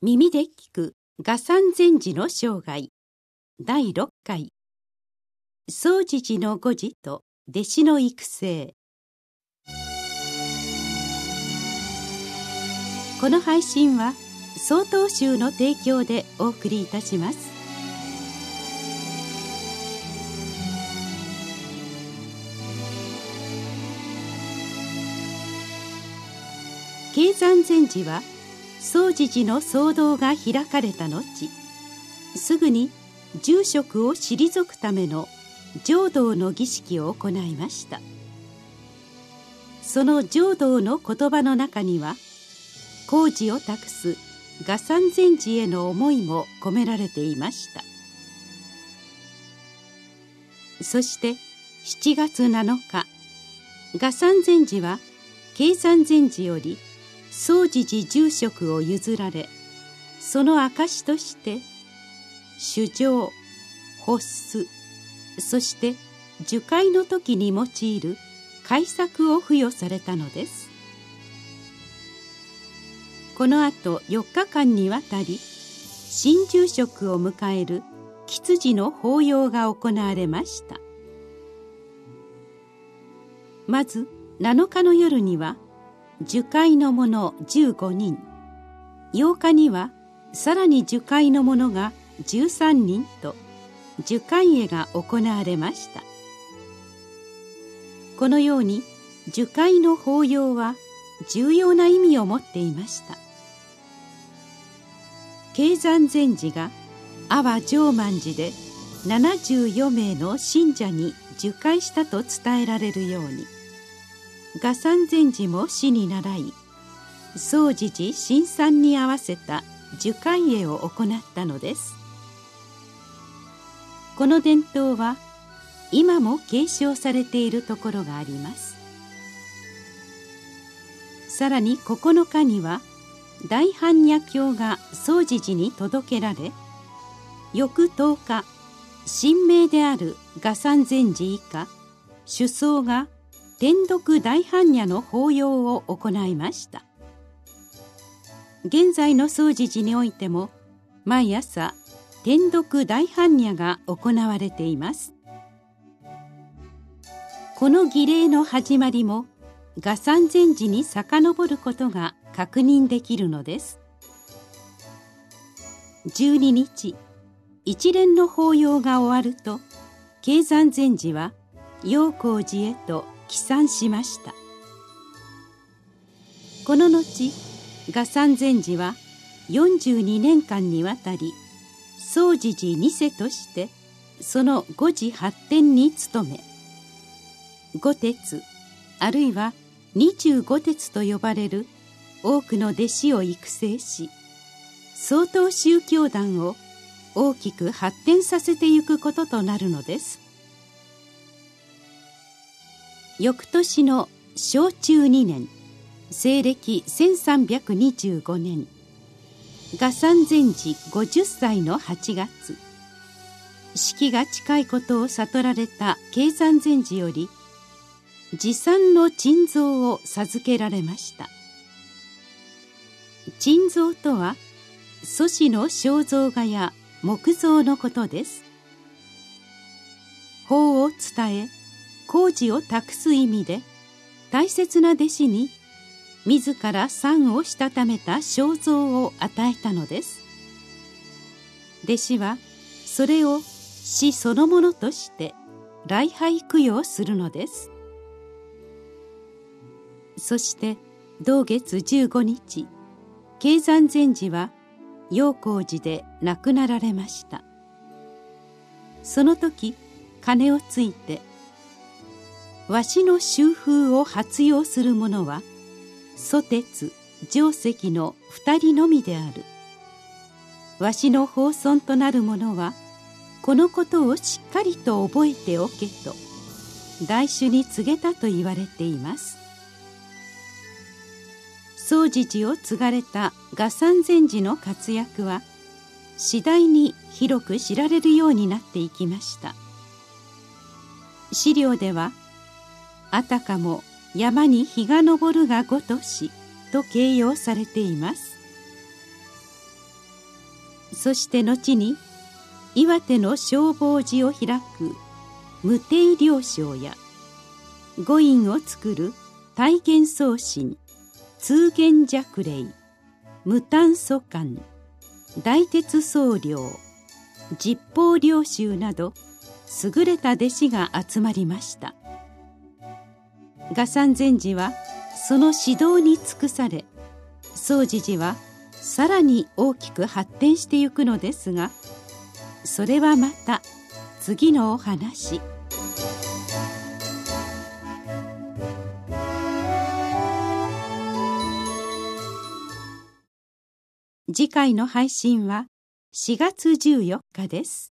耳で聞く画山禅師の生涯。第6回。総持寺の誤字と弟子の育成。この配信は曹洞宗の提供でお送りいたします。経山禅師は総持寺の騒動が開かれた後すぐに住職を退くための浄土の儀式を行いました。その浄土の言葉の中には工事を託す画山禅師への思いも込められていました。そして7月7日画山禅師は計山禅師より総持寺住職を譲られその証として主情発出そして樹海の時に用いる改作を付与されたのです。このあと4日間にわたり新住職を迎える吉次の法要が行われました。まず7日の夜には樹海の者15人。8日にはさらに樹海の者が13人と樹海絵が行われました。このように樹海の法要は重要な意味を持っていました。経山禅師が阿波常満寺で74名の信者に受会したと伝えられるように画山禅師も死に習い総持寺新参に合わせた樹海絵を行ったのです。この伝統は今も継承されているところがあります。さらに9日には大般若経が総持寺に届けられ翌10日神明である画山禅師以下首相が天読大般若の法要を行いました。現在の総持寺においても毎朝天読大般若が行われています。この儀礼の始まりも画山禅師に遡ることが確認できるのです。12日一連の法要が終わると経山禅師は陽光寺へと帰参しました。この後画山禅師は42年間にわたり総持寺二世としてその誤字発展に努め五鉄あるいは二十五鉄と呼ばれる多くの弟子を育成し曹洞宗教団を大きく発展させてゆくこととなるのです。翌年の小中2年西暦1325年画山禅師50歳の8月死期が近いことを悟られた経山禅師より持参の珍蔵を授けられました。珍蔵とは祖師の肖像画や木造のことです。法を伝え工事を託す意味で大切な弟子に自ら賛をしたためた肖像を与えたのです。弟子はそれを死そのものとして礼拝供養するのです。そして同月15日経山禅師は陽光寺で亡くなられました。その時鐘をついてわしの修風を発用する者は蘇鉄定石の二人のみである。わしの法尊となる者はこのことをしっかりと覚えておけと大衆に告げたと言われています。総持寺を継がれた画山禅師の活躍は次第に広く知られるようになっていきました。資料では「あたかも山に日が昇るがごとしと形容されています。そして後に岩手の消防寺を開く無定療省や五院を作る体験送信通玄弱霊無炭素館大鉄僧侶実法領衆など優れた弟子が集まりました。賀山禅師はその指導に尽くされ宗持寺はさらに大きく発展してゆくのですがそれはまた次のお話次回の配信は4月14日です。